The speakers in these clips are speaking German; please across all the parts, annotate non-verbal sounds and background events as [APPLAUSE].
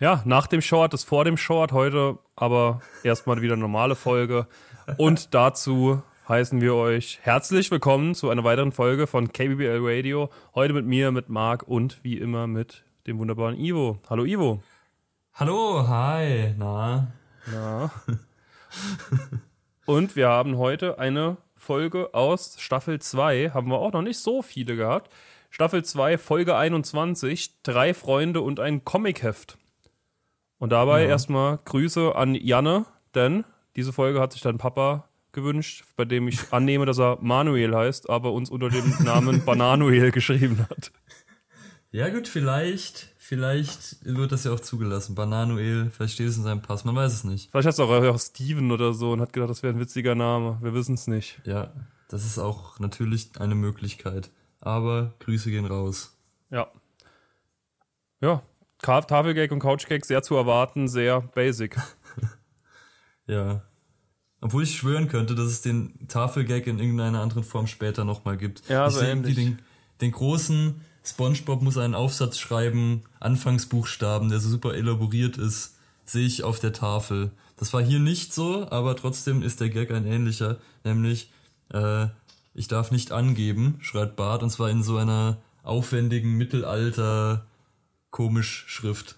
Ja, nach dem Short ist vor dem Short. Heute aber erstmal wieder eine normale Folge. Und dazu heißen wir euch herzlich willkommen zu einer weiteren Folge von KBBL Radio. Heute mit mir, mit Marc und wie immer mit dem wunderbaren Ivo. Hallo Ivo. Hallo, hi, na. Na. Und wir haben heute eine Folge aus Staffel 2. Haben wir auch noch nicht so viele gehabt. Staffel 2, Folge 21, drei Freunde und ein Comicheft. Und dabei ja. erstmal Grüße an Janne, denn diese Folge hat sich dann Papa gewünscht, bei dem ich annehme, dass er Manuel heißt, aber uns unter dem Namen [LAUGHS] Bananuel geschrieben hat. Ja gut, vielleicht, vielleicht wird das ja auch zugelassen. Bananuel, vielleicht steht es in seinem Pass, man weiß es nicht. Vielleicht hat es auch, auch Steven oder so und hat gedacht, das wäre ein witziger Name. Wir wissen es nicht. Ja, das ist auch natürlich eine Möglichkeit aber Grüße gehen raus. Ja. Ja, Tafelgag und Couchgag sehr zu erwarten, sehr basic. [LAUGHS] ja. Obwohl ich schwören könnte, dass es den Tafelgag in irgendeiner anderen Form später nochmal gibt. Ja, ich so ähnlich. Den, den großen SpongeBob muss einen Aufsatz schreiben, Anfangsbuchstaben, der so super elaboriert ist, sehe ich auf der Tafel. Das war hier nicht so, aber trotzdem ist der Gag ein ähnlicher, nämlich äh, ich darf nicht angeben, schreit Bart, und zwar in so einer aufwendigen Mittelalter komisch Schrift.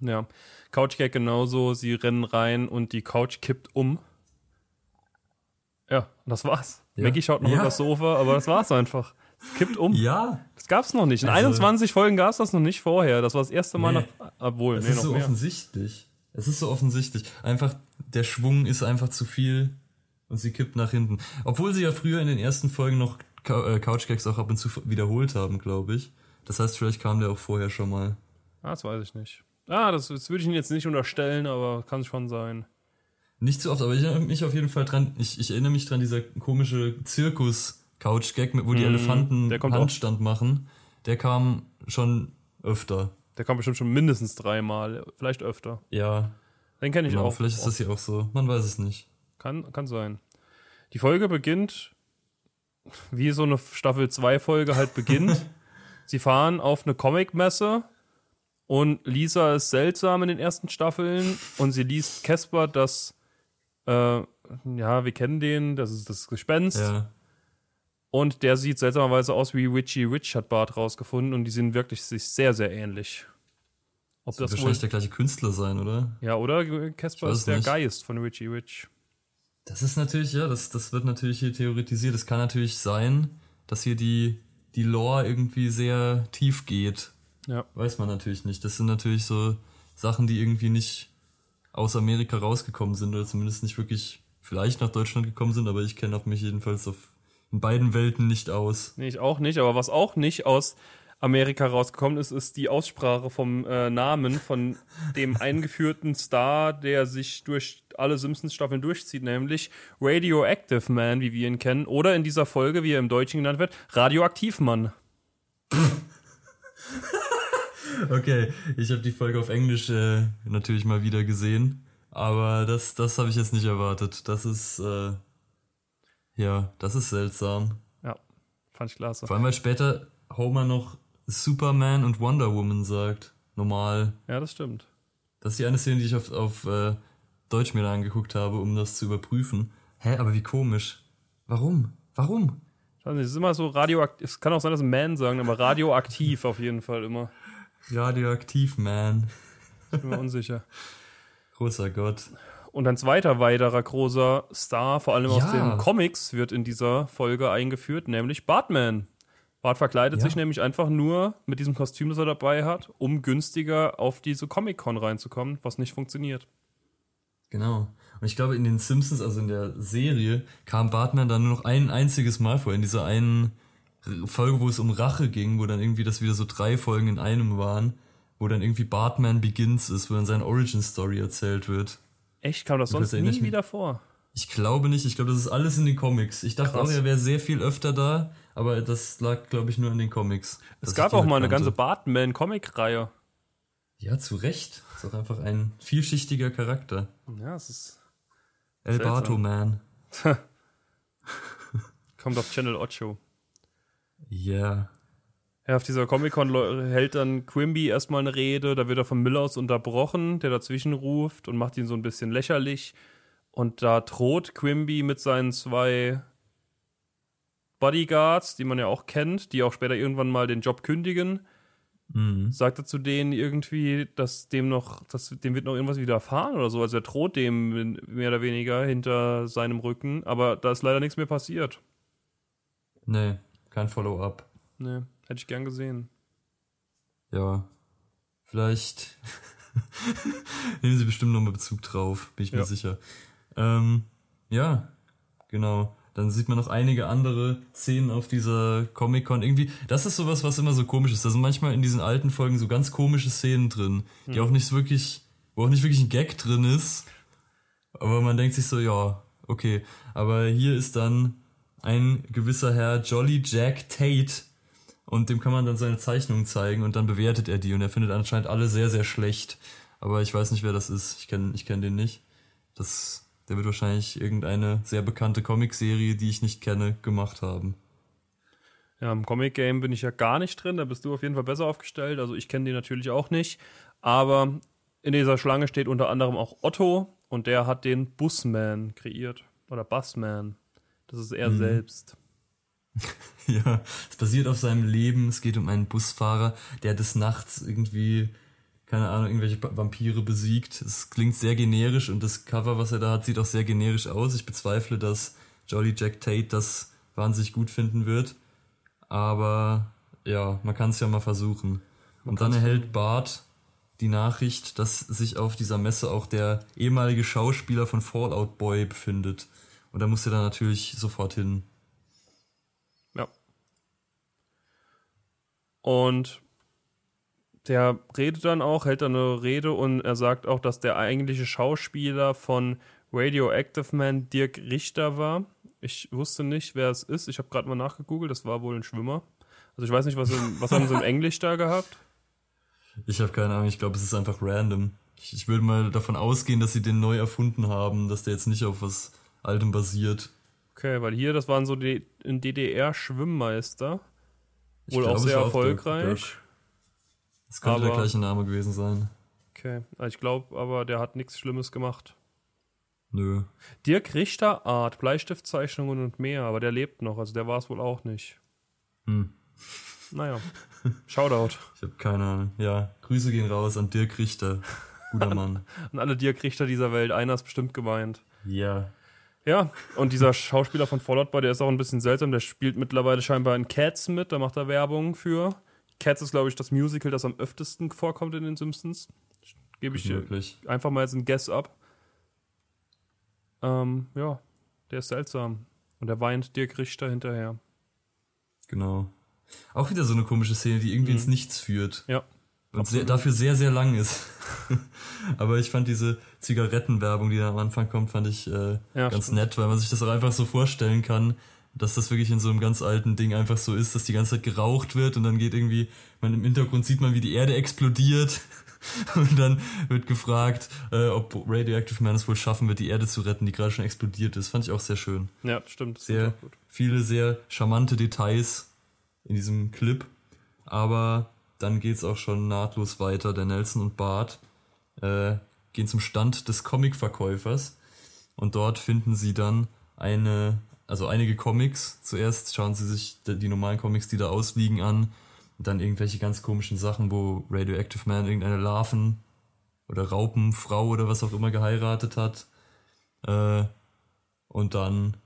Ja, Couchgag genauso, sie rennen rein und die Couch kippt um. Ja, das war's. Ja. Maggie schaut noch ja. über das Sofa, aber das war's einfach. Es kippt um. Ja. Das gab's noch nicht. In also, 21 Folgen gab's das noch nicht vorher. Das war das erste Mal nee, nach. Obwohl, es nee, ist noch so mehr. offensichtlich. Es ist so offensichtlich. Einfach, der Schwung ist einfach zu viel und sie kippt nach hinten. Obwohl sie ja früher in den ersten Folgen noch äh, Couchgags auch ab und zu wiederholt haben, glaube ich. Das heißt, vielleicht kam der auch vorher schon mal. Ah, das weiß ich nicht. Ah, das, das würde ich Ihnen jetzt nicht unterstellen, aber kann schon sein. Nicht so oft, aber ich erinnere mich auf jeden Fall dran, ich, ich erinnere mich dran, dieser komische Zirkus-Couch-Gag, wo die mm, Elefanten Handstand auch. machen, der kam schon öfter. Der kam bestimmt schon mindestens dreimal, vielleicht öfter. Ja. Den kenne ich genau, auch. Vielleicht ist das hier auch so, man weiß es nicht. Kann, kann sein. Die Folge beginnt, wie so eine Staffel 2 Folge halt beginnt. [LAUGHS] Sie fahren auf eine Comic-Messe und Lisa ist seltsam in den ersten Staffeln und sie liest Casper, das, äh, ja, wir kennen den, das ist das Gespenst. Ja. Und der sieht seltsamerweise aus wie Richie Rich, hat Bart rausgefunden und die sind wirklich sich sehr, sehr ähnlich. Ob das, das wahrscheinlich der gleiche Künstler sein, oder? Ja, oder Casper ist der nicht. Geist von Richie Rich. Das ist natürlich, ja, das, das wird natürlich hier theoretisiert. Es kann natürlich sein, dass hier die, die Lore irgendwie sehr tief geht. Ja. Weiß man natürlich nicht. Das sind natürlich so Sachen, die irgendwie nicht aus Amerika rausgekommen sind oder zumindest nicht wirklich vielleicht nach Deutschland gekommen sind, aber ich kenne mich jedenfalls auf in beiden Welten nicht aus. Nee, ich auch nicht, aber was auch nicht aus Amerika rausgekommen ist, ist die Aussprache vom äh, Namen von dem [LAUGHS] eingeführten Star, der sich durch alle Simpsons-Staffeln durchzieht, nämlich Radioactive Man, wie wir ihn kennen, oder in dieser Folge, wie er im Deutschen genannt wird, Radioaktivmann. [LAUGHS] okay, ich habe die Folge auf Englisch äh, natürlich mal wieder gesehen, aber das, das habe ich jetzt nicht erwartet. Das ist, äh, ja, das ist seltsam. Ja, fand ich klasse. Vor allem, weil später Homer noch Superman und Wonder Woman sagt. Normal. Ja, das stimmt. Das ist die eine Szene, die ich auf, auf äh, Deutsch mir da angeguckt habe, um das zu überprüfen. Hä, aber wie komisch. Warum? Warum? Ich weiß nicht, es ist immer so radioaktiv. Es kann auch sein, dass ein Man sagen, aber radioaktiv auf jeden Fall immer. Radioaktiv Man. Ich bin mir unsicher. [LAUGHS] Großer Gott. Und ein zweiter weiterer großer Star, vor allem ja. aus den Comics, wird in dieser Folge eingeführt, nämlich Batman. Bart verkleidet ja. sich nämlich einfach nur mit diesem Kostüm, das er dabei hat, um günstiger auf diese Comic-Con reinzukommen, was nicht funktioniert. Genau. Und ich glaube, in den Simpsons, also in der Serie, kam Bartman dann nur noch ein einziges Mal vor, in dieser einen Folge, wo es um Rache ging, wo dann irgendwie das wieder so drei Folgen in einem waren, wo dann irgendwie Bartman Begins ist, wo dann seine Origin-Story erzählt wird. Echt? Kam das sonst nie wieder vor? Ich glaube nicht. Ich glaube, das ist alles in den Comics. Ich dachte Krass. auch, er wäre sehr viel öfter da, aber das lag, glaube ich, nur in den Comics. Es gab auch mal eine ganze Batman-Comic-Reihe. Ja, zu Recht. Ist auch einfach ein vielschichtiger Charakter. Ja, es ist. El Bato Man. [LAUGHS] Kommt auf Channel 8. Ja. Ja, auf dieser Comic-Con hält dann Quimby erstmal eine Rede, da wird er von Millers unterbrochen, der dazwischen ruft und macht ihn so ein bisschen lächerlich. Und da droht Quimby mit seinen zwei Bodyguards, die man ja auch kennt, die auch später irgendwann mal den Job kündigen, Mhm. sagt er zu denen irgendwie, dass dem noch, dass dem wird noch irgendwas widerfahren oder so. Also er droht dem mehr oder weniger hinter seinem Rücken, aber da ist leider nichts mehr passiert. Nee, kein Follow-up. Ne, hätte ich gern gesehen. Ja. Vielleicht [LAUGHS] nehmen sie bestimmt nochmal Bezug drauf, bin ich mir Ja. sicher. Ähm, ja, genau. Dann sieht man noch einige andere Szenen auf dieser Comic-Con. Irgendwie, das ist sowas, was immer so komisch ist. Da sind manchmal in diesen alten Folgen so ganz komische Szenen drin, die auch nicht wirklich, wo auch nicht wirklich ein Gag drin ist. Aber man denkt sich so, ja, okay. Aber hier ist dann ein gewisser Herr Jolly Jack Tate und dem kann man dann seine Zeichnungen zeigen und dann bewertet er die und er findet anscheinend alle sehr, sehr schlecht. Aber ich weiß nicht, wer das ist. Ich kenne ich kenn den nicht. Das, der wird wahrscheinlich irgendeine sehr bekannte Comicserie, die ich nicht kenne, gemacht haben. Ja, im Comic Game bin ich ja gar nicht drin, da bist du auf jeden Fall besser aufgestellt. Also ich kenne die natürlich auch nicht. Aber in dieser Schlange steht unter anderem auch Otto und der hat den Busman kreiert. Oder Busman. Das ist er selbst. [LAUGHS] Ja, es basiert auf seinem Leben. Es geht um einen Busfahrer, der des Nachts irgendwie, keine Ahnung, irgendwelche Vampire besiegt. Es klingt sehr generisch und das Cover, was er da hat, sieht auch sehr generisch aus. Ich bezweifle, dass Jolly Jack Tate das wahnsinnig gut finden wird. Aber ja, man kann es ja mal versuchen. Und dann erhält Bart die Nachricht, dass sich auf dieser Messe auch der ehemalige Schauspieler von Fallout Boy befindet. Und da muss er dann natürlich sofort hin. Ja. Und der redet dann auch, hält dann eine Rede und er sagt auch, dass der eigentliche Schauspieler von Radioactive Man Dirk Richter war. Ich wusste nicht, wer es ist. Ich habe gerade mal nachgegoogelt, das war wohl ein Schwimmer. Also ich weiß nicht, was, im, was haben sie im Englisch da gehabt? Ich habe keine Ahnung, ich glaube, es ist einfach random. Ich, ich würde mal davon ausgehen, dass sie den neu erfunden haben, dass der jetzt nicht auf was Altem basiert. Okay, weil hier, das waren so die ein DDR-Schwimmmeister. Wohl auch glaube, es sehr Dirk- erfolgreich. Dirk. Das könnte der Aber- gleiche Name gewesen sein. Okay, also ich glaube aber, der hat nichts Schlimmes gemacht. Nö. Dirk Richter, Art, Bleistiftzeichnungen und mehr, aber der lebt noch, also der war es wohl auch nicht. Hm. Naja, Shoutout [LAUGHS] Ich habe keine Ahnung. Ja, Grüße gehen raus an Dirk Richter. Guter [LAUGHS] Mann. an alle Dirk Richter dieser Welt, einer ist bestimmt gemeint. Ja. Ja, und dieser Schauspieler von Fallout Boy, der ist auch ein bisschen seltsam, der spielt mittlerweile scheinbar in Cats mit, da macht er Werbung für. Cats ist, glaube ich, das Musical, das am öftesten vorkommt in den Simpsons. Gebe ich dir einfach mal jetzt ein Guess ab. Ähm, ja, der ist seltsam. Und er weint Dirk Richter hinterher. Genau. Auch wieder so eine komische Szene, die irgendwie ins Nichts führt. Ja. Und sehr, dafür sehr, sehr lang ist. [LAUGHS] Aber ich fand diese Zigarettenwerbung, die da am Anfang kommt, fand ich äh, Ja, ganz stimmt. nett, weil man sich das auch einfach so vorstellen kann, dass das wirklich in so einem ganz alten Ding einfach so ist, dass die ganze Zeit geraucht wird und dann geht irgendwie, man im Hintergrund sieht man, wie die Erde explodiert [LAUGHS] und dann wird gefragt, äh, ob Radioactive Man es wohl schaffen wird, die Erde zu retten, die gerade schon explodiert ist. Fand ich auch sehr schön. Ja, stimmt. Sehr viele sehr charmante Details in diesem Clip. Aber dann geht's auch schon nahtlos weiter. Der Nelson und Bart äh, gehen zum Stand des Comicverkäufers und dort finden sie dann eine, also einige Comics. Zuerst schauen sie sich die, normalen Comics, die da ausliegen, an. Und dann irgendwelche ganz komischen Sachen, wo Radioactive Man irgendeine Larven oder Raupenfrau oder was auch immer geheiratet hat. Äh, und dann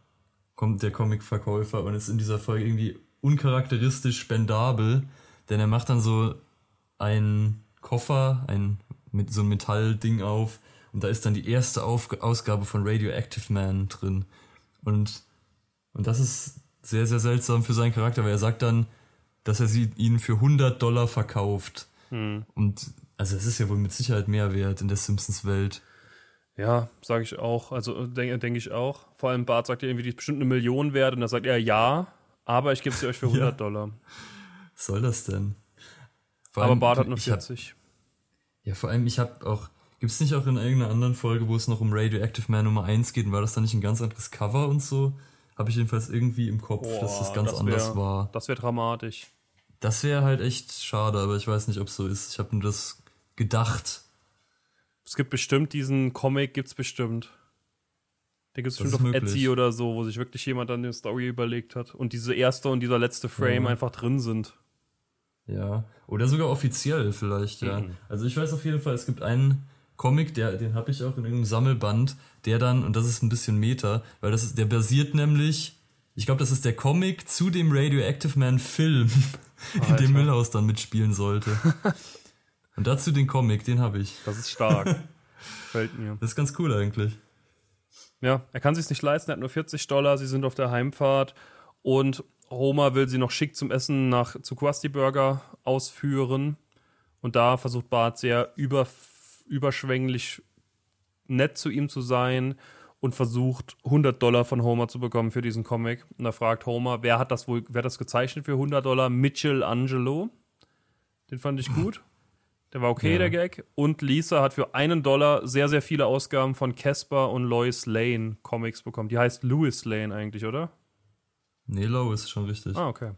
kommt der Comicverkäufer und ist in dieser Folge irgendwie uncharakteristisch spendabel, denn er macht dann so einen Koffer, ein mit so ein Metallding auf und da ist dann die erste auf Ausgabe von Radioactive Man drin und und das ist sehr sehr seltsam für seinen Charakter, weil er sagt dann, dass er sie ihnen für 100 Dollar verkauft und also es ist ja wohl mit Sicherheit mehr wert in der Simpsons Welt. Ja, sage ich auch. Also denke denk ich auch. Vor allem Bart sagt ja irgendwie, die ist bestimmt eine Million wert und da sagt er ja, aber ich gebe sie euch für [LAUGHS] 100 Dollar. Was soll das denn? Vor Aber allem, Bart hat nur ich hab- 40. Ja, vor allem, ich habe auch. Gibt es nicht auch in irgendeiner anderen Folge, wo es noch um Radioactive Man Nummer 1 geht? Und war das dann nicht ein ganz anderes Cover und so? Habe ich jedenfalls irgendwie im Kopf, dass das Boah, ganz das anders wär- war. Das wäre dramatisch. Das wäre halt echt schade, aber ich weiß nicht, ob es so ist. Ich habe nur das gedacht. Es gibt bestimmt diesen Comic, gibt's bestimmt. Den gibt es bestimmt auf möglich. Etsy oder so, wo sich wirklich jemand dann eine Story überlegt hat und diese erste und dieser letzte Frame Ja. einfach drin sind. Ja. Oder sogar offiziell vielleicht, ja. Mhm. Also ich weiß auf jeden Fall, es gibt einen Comic, der, den habe ich auch in irgendeinem Sammelband, der dann, und das ist ein bisschen Meta, weil das ist, der basiert nämlich, ich glaube, das ist der Comic zu dem Radioactive Man Film, [LAUGHS] in Alter. dem Milhouse dann mitspielen sollte. und dazu den Comic, den habe ich. Das ist stark. [LAUGHS] Gefällt mir. Das ist ganz cool eigentlich. Ja, er kann sich's nicht leisten, er hat nur 40 Dollar, sie sind auf der Heimfahrt und Homer will sie noch schick zum Essen nach zu Krusty Burger ausführen und da versucht Bart sehr über, überschwänglich nett zu ihm zu sein und versucht 100 Dollar von Homer zu bekommen für diesen Comic und da fragt Homer, wer hat das wohl, wer hat das gezeichnet für 100 Dollar? Michelangelo. Den fand ich gut. Der war okay, Ja. der Gag. Und Lisa hat für einen Dollar sehr, sehr viele Ausgaben von Casper und Lois Lane Comics bekommen. Die heißt Louis Lane eigentlich, oder? Nee, Low ist schon richtig. Ah, okay.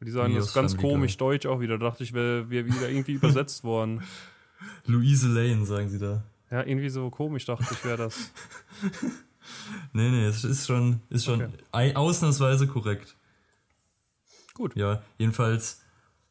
Die sagen, das ist ganz komisch deutsch auch wieder. Da dachte ich, wäre wär wieder irgendwie [LAUGHS] übersetzt worden. Louise Lane, sagen sie da. Ja, irgendwie so komisch dachte ich, wäre das. [LAUGHS] Nee, nee, es ist schon, ist schon Okay. ei- ausnahmsweise korrekt. Gut. Ja, jedenfalls,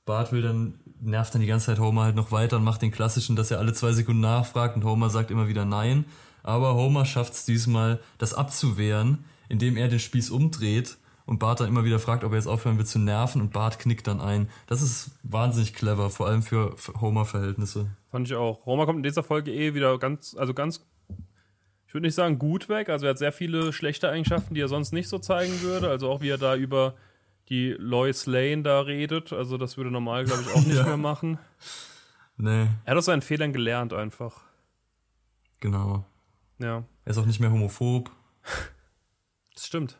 Bart will dann, nervt dann die ganze Zeit Homer halt noch weiter und macht den klassischen, dass er alle zwei Sekunden nachfragt und Homer sagt immer wieder nein. Aber Homer schafft es diesmal, das abzuwehren, indem er den Spieß umdreht und Bart dann immer wieder fragt, ob er jetzt aufhören will zu nerven und Bart knickt dann ein. Das ist wahnsinnig clever, vor allem für Homer-Verhältnisse. Fand ich auch. Homer kommt in dieser Folge eh wieder ganz, also ganz, ich würde nicht sagen gut weg. Also er hat sehr viele schlechte Eigenschaften, die er sonst nicht so zeigen würde. Also auch wie er da über die Lois Lane da redet. Also das würde normal, glaube ich, auch nicht [LAUGHS] Ja. mehr machen. Nee, Er hat aus seinen Fehlern gelernt einfach. genau. Ja, Er ist auch nicht mehr homophob. [LAUGHS] das stimmt.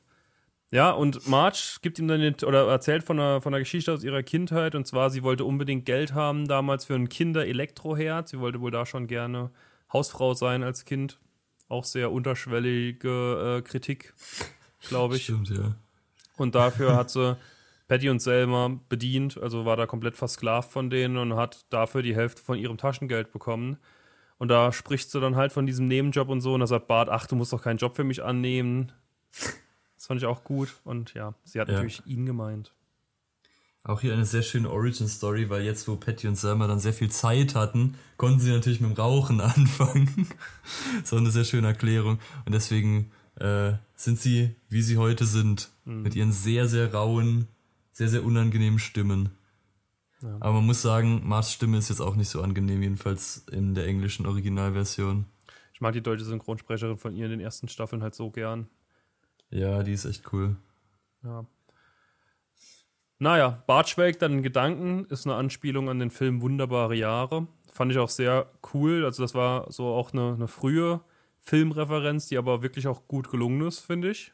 Ja, und Marge gibt ihm dann den, oder erzählt von einer, von einer Geschichte aus ihrer Kindheit. Und zwar, sie wollte unbedingt Geld haben damals für ein Kinder-Elektroherd. Sie wollte wohl da schon gerne Hausfrau sein als Kind. Auch sehr unterschwellige äh, Kritik, glaube ich. Stimmt, ja. Und dafür hat sie Patty und Selma bedient, also war da komplett versklavt von denen und hat dafür die Hälfte von ihrem Taschengeld bekommen. Und da spricht sie dann halt von diesem Nebenjob und so und da sagt Bart, ach, du musst doch keinen Job für mich annehmen. Das fand ich auch gut und ja, sie hat Ja. natürlich ihn gemeint. Auch hier eine sehr schöne Origin-Story, weil jetzt, wo Patty und Selma dann sehr viel Zeit hatten, konnten sie natürlich mit dem Rauchen [LAUGHS] anfangen. so eine sehr schöne Erklärung. Und deswegen äh, sind sie, wie sie heute sind, mit ihren sehr, sehr rauen, sehr, sehr unangenehmen Stimmen. Ja. Aber man muss sagen, Mars Stimme ist jetzt auch nicht so angenehm, jedenfalls in der englischen Originalversion. Ich mag die deutsche Synchronsprecherin von ihr in den ersten Staffeln halt so gern. Ja, die ist echt cool. Ja. Naja, Bart schwelgt dann in Gedanken, ist eine Anspielung an den Film Wunderbare Jahre. Fand ich auch sehr cool. Also, das war so auch eine, eine frühe Filmreferenz, die aber wirklich auch gut gelungen ist, finde ich.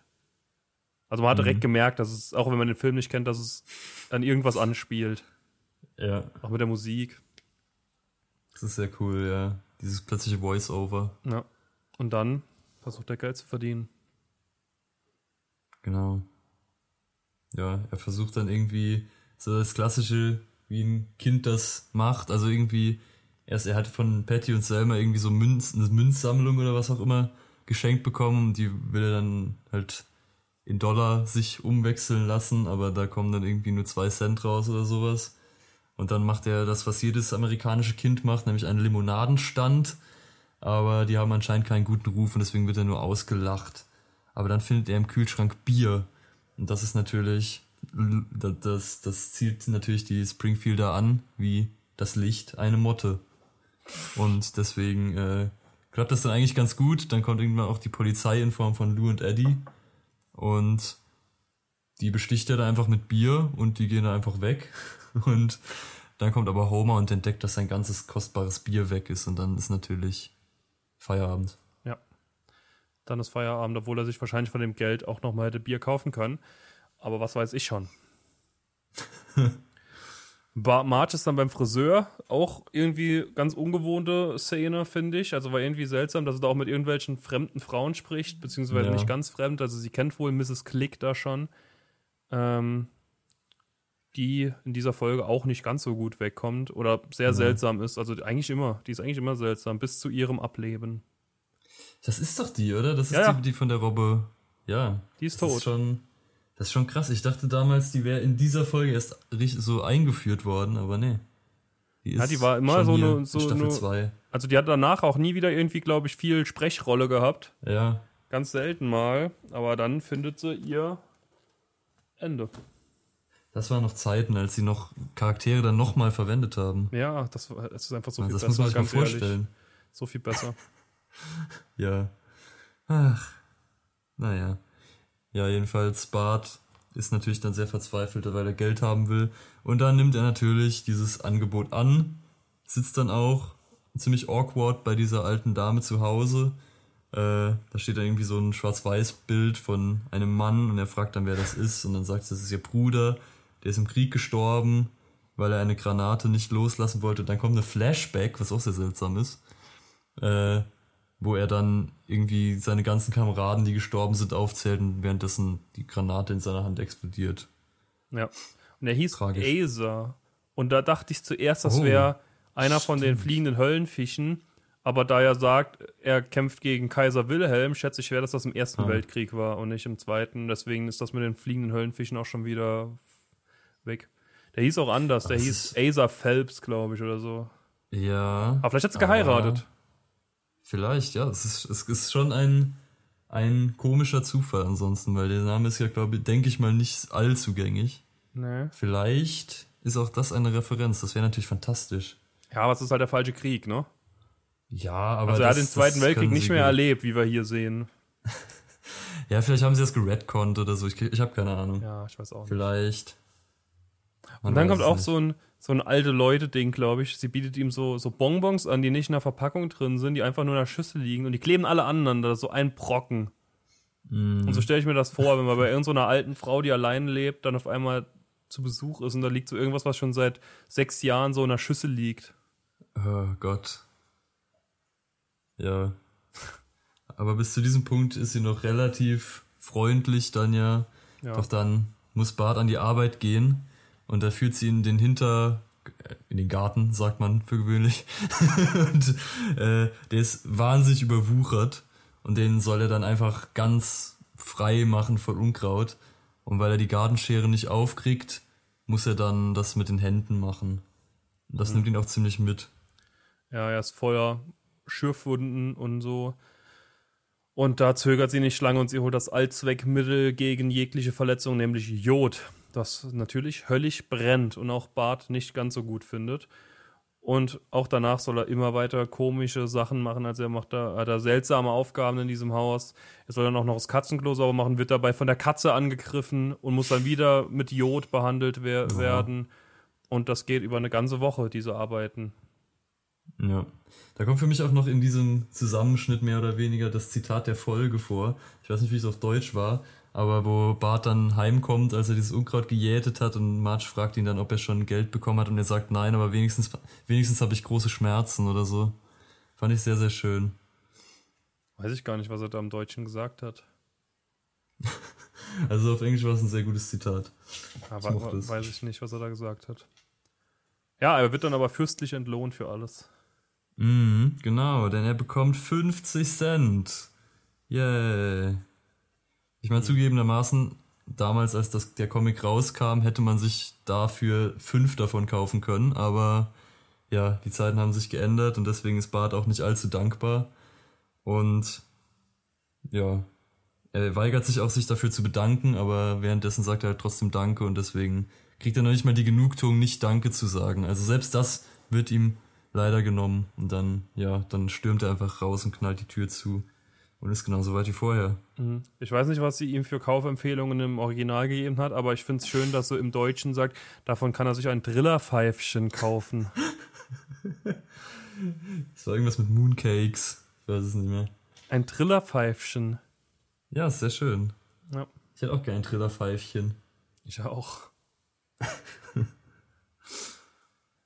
Also, man hat direkt gemerkt, dass es, auch wenn man den Film nicht kennt, dass es an irgendwas anspielt. Ja, Auch mit der Musik. das ist sehr cool, ja. Dieses plötzliche Voice-Over. Ja. Und dann versucht er Geld zu verdienen. Genau. Ja, er versucht dann irgendwie so das Klassische, wie ein Kind das macht. Also irgendwie, erst er hat von Patty und Selma irgendwie so Münz, eine Münzsammlung oder was auch immer geschenkt bekommen. Die will er dann halt in Dollar sich umwechseln lassen, aber da kommen dann irgendwie nur zwei Cent raus oder sowas. Und dann macht er das, was jedes amerikanische Kind macht, nämlich einen Limonadenstand. Aber die haben anscheinend keinen guten Ruf und deswegen wird er nur ausgelacht. Aber dann findet er im Kühlschrank Bier. Und das ist natürlich, das, das, das zielt natürlich die Springfielder an, wie das Licht eine Motte. Und deswegen äh, klappt das dann eigentlich ganz gut. Dann kommt irgendwann auch die Polizei in Form von Lou und Eddie. Und die besticht er da einfach mit Bier und die gehen da einfach weg. [LAUGHS] Und dann kommt aber Homer und entdeckt, dass sein ganzes kostbares Bier weg ist. Und dann ist natürlich Feierabend. Ja. Dann ist Feierabend, obwohl er sich wahrscheinlich von dem Geld auch nochmal hätte Bier kaufen können. Aber was weiß ich schon. [LAUGHS] Marge ist dann beim Friseur, auch irgendwie ganz ungewohnte Szene, finde ich. Also war irgendwie seltsam, dass er da auch mit irgendwelchen fremden Frauen spricht, beziehungsweise Ja. nicht ganz fremd. Also sie kennt wohl Mrs. Click da schon. Ähm, die in dieser Folge auch nicht ganz so gut wegkommt oder sehr seltsam ist. Also eigentlich immer, die ist eigentlich immer seltsam, bis zu ihrem Ableben. Das ist doch die, oder? Das ist Ja, die, die von der Robbe. Ja. Die ist das tot. Ist schon, das ist schon krass. Ich dachte damals, die wäre in dieser Folge erst so eingeführt worden, aber nee. Die, Ja, die war immer so eine- in so Staffel eine- 2. Also die hat danach auch nie wieder irgendwie, glaube ich, viel Sprechrolle gehabt. Ja. Ganz selten mal. Aber dann findet sie ihr Ende. Das waren noch Zeiten, als sie noch Charaktere dann nochmal verwendet haben. Ja, das, war- es ist einfach so viel das muss besser, man sich mal ganz ehrlich. vorstellen. So viel besser. [LAUGHS] Ja. Ach. Naja. Ja, jedenfalls Bart ist natürlich dann sehr verzweifelt, weil er Geld haben will. Und dann nimmt er natürlich dieses Angebot an, sitzt dann auch ziemlich awkward bei dieser alten Dame zu Hause. Äh, da steht dann irgendwie so ein Schwarz-Weiß-Bild von einem Mann und er fragt dann, wer das ist. Und dann sagt sie, das ist ihr Bruder, der ist im Krieg gestorben, weil er eine Granate nicht loslassen wollte. Dann kommt eine Flashback, was auch sehr seltsam ist. Äh, wo er dann irgendwie seine ganzen Kameraden, die gestorben sind, aufzählt und währenddessen die Granate in seiner Hand explodiert. Ja. Und er hieß Tragisch. Acer. Und da dachte ich zuerst, das Oh, wäre einer von den fliegenden Höllenfischen. Aber da er sagt, er kämpft gegen Kaiser Wilhelm, schätze ich schwer, dass das im Ersten Ah. Weltkrieg war und nicht im Zweiten. Deswegen ist das mit den fliegenden Höllenfischen auch schon wieder weg. Der hieß auch anders. Der das hieß Acer Phelps, glaube ich, oder so. Ja. Aber vielleicht hat sie Aber- geheiratet. Vielleicht, ja. Es ist, es ist schon ein, ein komischer Zufall ansonsten, weil der Name ist ja, glaube ich, denke ich mal, nicht allzugängig. Nee. Vielleicht ist auch das eine Referenz. Das wäre natürlich fantastisch. Ja, aber es ist halt der falsche Krieg, ne? Ja, aber. Also er hat das- den Zweiten Weltkrieg nicht mehr erlebt, wie wir hier sehen. [LAUGHS] Ja, vielleicht haben sie das geredconnt oder so. Ich, ich habe keine Ahnung. Ja, ich weiß auch nicht. Vielleicht. Und dann kommt auch so ein, so ein alte Leute-Ding, glaube ich. Sie bietet ihm so, so Bonbons an, die nicht in der Verpackung drin sind, die einfach nur in der Schüssel liegen und die kleben alle aneinander, so ein Brocken. Mm. Und so stelle ich mir das vor, wenn man bei irgendeiner alten Frau, die allein lebt, dann auf einmal zu Besuch ist und da liegt so irgendwas, was schon seit sechs Jahren so in der Schüssel liegt. Oh Gott. Ja. [LAUGHS] Aber bis zu diesem Punkt ist sie noch relativ freundlich dann ja. Ja. Doch dann muss Bart an die Arbeit gehen und da führt sie in den Hinter äh, in den Garten, sagt man für gewöhnlich. [LAUGHS] und äh, der ist wahnsinnig überwuchert und den soll er dann einfach ganz frei machen von Unkraut. Und weil er die Gartenschere nicht aufkriegt, muss er dann das mit den Händen machen. Und das nimmt ihn auch ziemlich mit. Ja, er ist voller Schürfwunden und so. Und da zögert sie nicht lange und sie holt das Allzweckmittel gegen jegliche Verletzung, nämlich Jod, das natürlich höllisch brennt und auch Bart nicht ganz so gut findet. Und auch danach soll er immer weiter komische Sachen machen. Also er macht da, hat da seltsame Aufgaben in diesem Haus. Er soll dann auch noch das Katzenklo sauber machen, wird dabei von der Katze angegriffen und muss dann wieder mit Jod behandelt wer werden. Und das geht über eine ganze Woche, diese Arbeiten. Ja. Da kommt für mich auch noch in diesem Zusammenschnitt mehr oder weniger das Zitat der Folge vor. Ich weiß nicht, wie es auf Deutsch war, aber wo Bart dann heimkommt, als er dieses Unkraut gejätet hat und Marge fragt ihn dann, ob er schon Geld bekommen hat und er sagt nein, aber wenigstens, wenigstens habe ich große Schmerzen oder so. Fand ich sehr, sehr schön. Weiß ich gar nicht, was er da im Deutschen gesagt hat. [LAUGHS] Also auf Englisch war es ein sehr gutes Zitat. Aber es. weiß ich nicht, was er da gesagt hat. Ja, er wird dann aber fürstlich entlohnt für alles. Mhm, genau, denn er bekommt 50 Cent. Yay. Ich meine, zugegebenermaßen, damals, als das, der Comic rauskam, hätte man sich dafür fünf davon kaufen können, aber ja, die Zeiten haben sich geändert und deswegen ist Bart auch nicht allzu dankbar. Und ja, er weigert sich auch, sich dafür zu bedanken, aber währenddessen sagt er halt trotzdem Danke und deswegen kriegt er noch nicht mal die Genugtuung, nicht Danke zu sagen. Also selbst das wird ihm leider genommen und dann, ja, dann stürmt er einfach raus und knallt die Tür zu und ist genauso weit wie vorher. Ich weiß nicht, was sie ihm für Kaufempfehlungen im Original gegeben hat, aber ich finde es schön, dass sie im Deutschen sagt, davon kann er sich ein Drillerpfeifchen kaufen. [LAUGHS] Das war irgendwas mit Mooncakes. Ich weiß es nicht mehr. Ein Trillerpfeifchen. Ja, ist sehr schön. Ja, Ich hätte auch gerne ein Trillerpfeifchen. ich auch. [LAUGHS]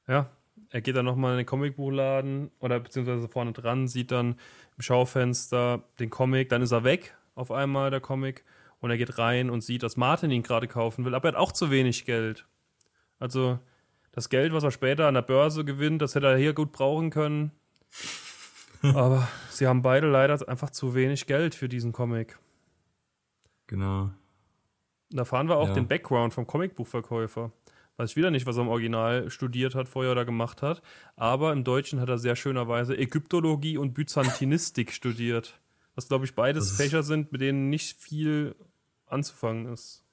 ja, er geht dann nochmal in den Comicbuchladen oder beziehungsweise vorne dran, sieht dann im Schaufenster den Comic, dann ist er weg auf einmal, der Comic, und er geht rein und sieht, dass Martin ihn gerade kaufen will, aber er hat auch zu wenig Geld. Also das Geld, was er später an der Börse gewinnt, das hätte er hier gut brauchen können. [LAUGHS] Aber sie haben beide leider einfach zu wenig Geld für diesen Comic. Genau. Da fahren wir auch Ja. den Background vom Comicbuchverkäufer. Weiß ich wieder nicht, was er im Original studiert hat vorher oder gemacht hat. Aber im Deutschen hat er sehr schönerweise Ägyptologie und Byzantinistik studiert. Was, glaube ich, beides Fächer sind, mit denen nicht viel anzufangen ist.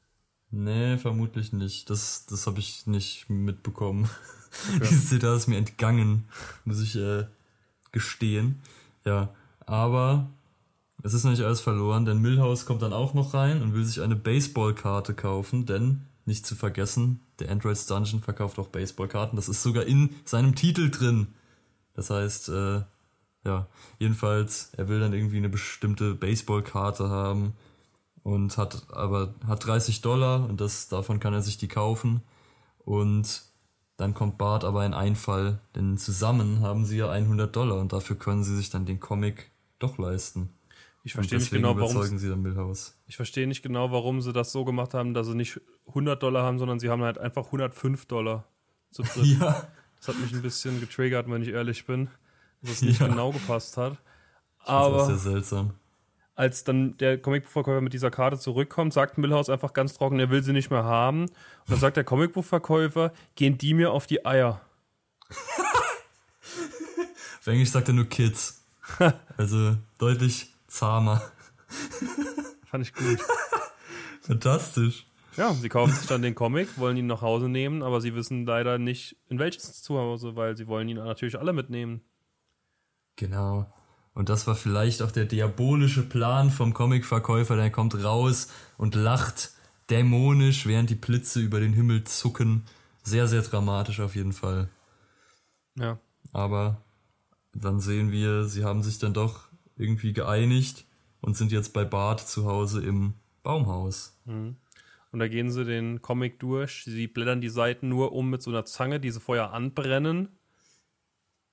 Nee, vermutlich nicht. Das, das habe ich nicht mitbekommen. [LAUGHS] Dieses Zitat ist mir entgangen, muss ich äh, gestehen. Ja, aber es ist noch nicht alles verloren, denn Milhouse kommt dann auch noch rein und will sich eine Baseballkarte kaufen, denn, nicht zu vergessen, der Androids Dungeon verkauft auch Baseballkarten. Das ist sogar in seinem Titel drin. Das heißt, äh, ja, jedenfalls, er will dann irgendwie eine bestimmte Baseballkarte haben und hat aber hat 30 Dollar und das davon kann er sich die kaufen und dann kommt Bart aber in Einfall, denn zusammen haben sie ja 100 Dollar und dafür können sie sich dann den Comic doch leisten. Ich verstehe nicht genau, warum sie dann Milhouse. Ich verstehe nicht genau, warum sie das so gemacht haben, dass sie nicht 100 Dollar haben, sondern sie haben halt einfach 105 Dollar zu [LAUGHS] dritt. Ja, Das hat mich ein bisschen getriggert, wenn ich ehrlich bin, dass es nicht Ja. genau gepasst hat. das war Aber sehr seltsam. als dann der Comicbuchverkäufer mit dieser Karte zurückkommt, sagt Millhouse einfach ganz trocken, er will sie nicht mehr haben. Und dann sagt der Comicbuchverkäufer, gehen die mir auf die Eier. Auf Englisch sagt er nur Kids. [LAUGHS] Also deutlich zahmer. Fand ich gut. [LAUGHS] Fantastisch. Ja, sie kaufen sich dann den Comic, wollen ihn nach Hause nehmen, aber sie wissen leider nicht, in welches Zuhause, weil sie wollen ihn natürlich alle mitnehmen. Genau. Und das war vielleicht auch der diabolische Plan vom Comicverkäufer. Der kommt raus und lacht dämonisch, während die Blitze über den Himmel zucken. Sehr, sehr dramatisch auf jeden Fall. Ja. Aber dann sehen wir, sie haben sich dann doch irgendwie geeinigt und sind jetzt bei Bart zu Hause im Baumhaus. Und da gehen sie den Comic durch. Sie blättern die Seiten nur um mit so einer Zange, die sie vorher anbrennen.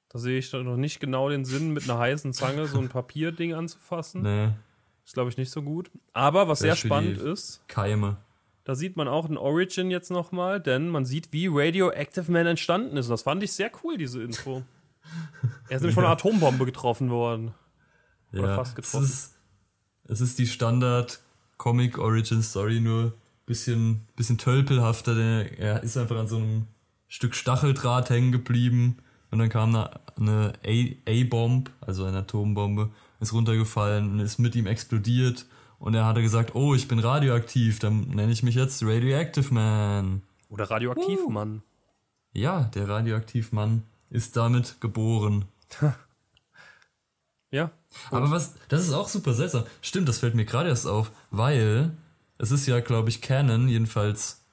Da sehe ich noch nicht genau den Sinn, mit einer heißen Zange so ein [LAUGHS] Papierding anzufassen. Nee, Ist, glaube ich, nicht so gut. Aber was sehr spannend ist, Keime. da sieht man auch ein Origin jetzt nochmal, denn man sieht, wie Radioactive Man entstanden ist. Und das fand ich sehr cool, diese Info. [LAUGHS] Er ist nämlich von einer Atombombe getroffen worden. Oder fast getroffen. Es ist, es ist die Standard Comic Origin Story, nur bisschen, bisschen tölpelhafter. denn Er ist einfach an so einem Stück Stacheldraht hängen geblieben und dann kam eine, A-Bomb, also eine Atombombe, ist runtergefallen und ist mit ihm explodiert. Und er hatte gesagt, oh, ich bin radioaktiv, dann nenne ich mich jetzt Radioactive Man. Oder Radioaktiv, Mann. Ja, der Radioaktiv-Mann ist damit geboren. [LAUGHS] Ja. Aber was, das ist auch super seltsam. Stimmt, das fällt mir gerade erst auf, weil es ist ja, glaube ich, Canon, jedenfalls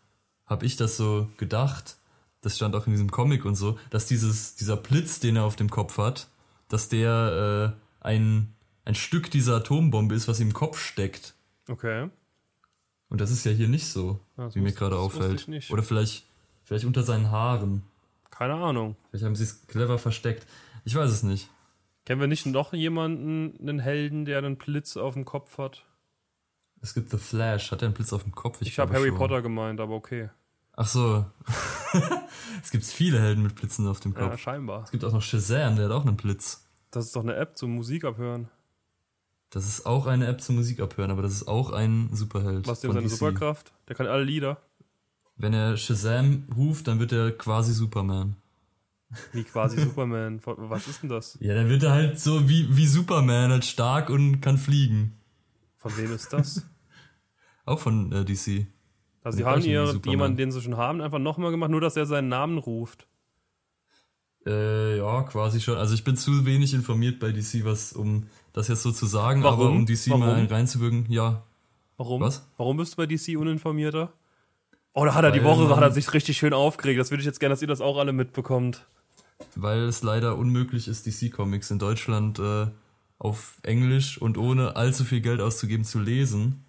habe ich das so gedacht, das stand auch in diesem Comic und so, dass dieses, dieser Blitz, den er auf dem Kopf hat, dass der äh, ein, ein Stück dieser Atombombe ist, was ihm im Kopf steckt. Okay. Und das ist ja hier nicht so, das wie mir gerade auffällt. ich nicht. Oder vielleicht, vielleicht unter seinen Haaren. Keine Ahnung. Vielleicht haben sie es clever versteckt. Ich weiß es nicht. Kennen wir nicht noch jemanden, einen Helden, der einen Blitz auf dem Kopf hat? Es gibt The Flash. Hat er einen Blitz auf dem Kopf? Ich habe glaube Harry schon. Potter gemeint, aber okay. Ach so. [LAUGHS] es gibt viele Helden mit Blitzen auf dem Ja, Kopf. scheinbar. Es gibt auch noch Shazam, der hat auch einen Blitz. Das ist doch eine App zum Musik abhören. Das ist auch eine App zum Musik abhören, aber das ist auch ein Superheld. Was ist denn seine DC. Superkraft? Der kann alle Lieder. Wenn er Shazam ruft, dann wird er quasi Superman. Wie quasi Superman. Was ist denn das? Ja, dann wird er halt so wie, wie Superman, halt stark und kann fliegen. Von wem ist das? [LAUGHS] Auch von äh, DC. Also, sie haben ihr, jemanden, den sie schon haben, einfach nochmal gemacht, nur dass er seinen Namen ruft. Äh, ja, quasi schon. Also ich bin zu wenig informiert bei DC, was um das jetzt so zu sagen, Warum? aber um DC Warum? mal reinzuwirken, ja. Warum? Was? Warum bist du bei DC uninformierter? Oh, da hat er die Woche hat er sich richtig schön aufgeregt. Das würde ich jetzt gerne, dass ihr das auch alle mitbekommt. Weil es leider unmöglich ist, DC-Comics in Deutschland äh, auf Englisch und ohne allzu viel Geld auszugeben zu lesen,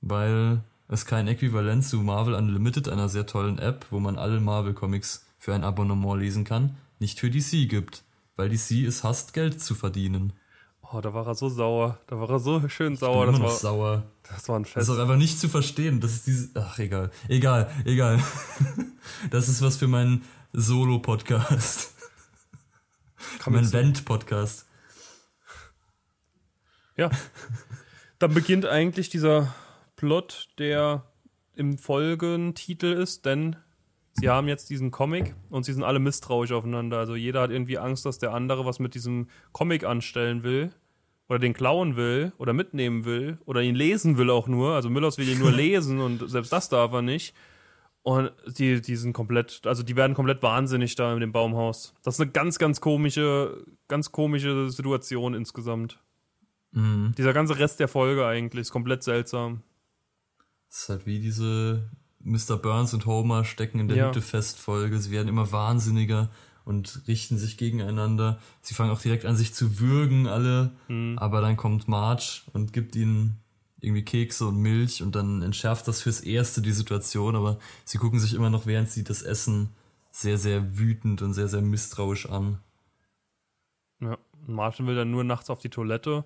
weil es kein Äquivalent zu Marvel Unlimited, einer sehr tollen App, wo man alle Marvel-Comics für ein Abonnement lesen kann, nicht für DC gibt. Weil DC es hasst, Geld zu verdienen. Oh, da war er so sauer. Da war er so schön Ich sauer. bin Das immer noch war, sauer. das war ein Das Fest. ist auch einfach nicht zu verstehen. Das ist diese. Ach, egal. Egal, egal. [LAUGHS] Das ist was für meinen Solo-Podcast. Kann Mein man Vent-Podcast. Ja. Dann beginnt eigentlich dieser Plot, der im Folgentitel ist, denn sie haben jetzt diesen Comic und sie sind alle misstrauisch aufeinander. Also jeder hat irgendwie Angst, dass der andere was mit diesem Comic anstellen will oder den klauen will oder mitnehmen will oder ihn lesen will auch nur. Also Müllers will ihn nur [LAUGHS] lesen und selbst das darf er nicht. Und die, die sind komplett, also die werden komplett wahnsinnig da in dem Baumhaus. Das ist eine ganz, ganz komische, ganz komische Situation insgesamt. Mhm. Dieser ganze Rest der Folge eigentlich ist komplett seltsam. Das ist halt wie diese Mr. Burns und Homer stecken in der Ja. Hütte fest Folge. Sie werden immer wahnsinniger und richten sich gegeneinander. Sie fangen auch direkt an, sich zu würgen, alle. Hm. Aber dann kommt Marge und gibt ihnen irgendwie Kekse und Milch und dann entschärft das fürs Erste die Situation. Aber sie gucken sich immer noch, während sie das essen, sehr, sehr wütend und sehr, sehr misstrauisch an. Ja. Und Martin will dann nur nachts auf die Toilette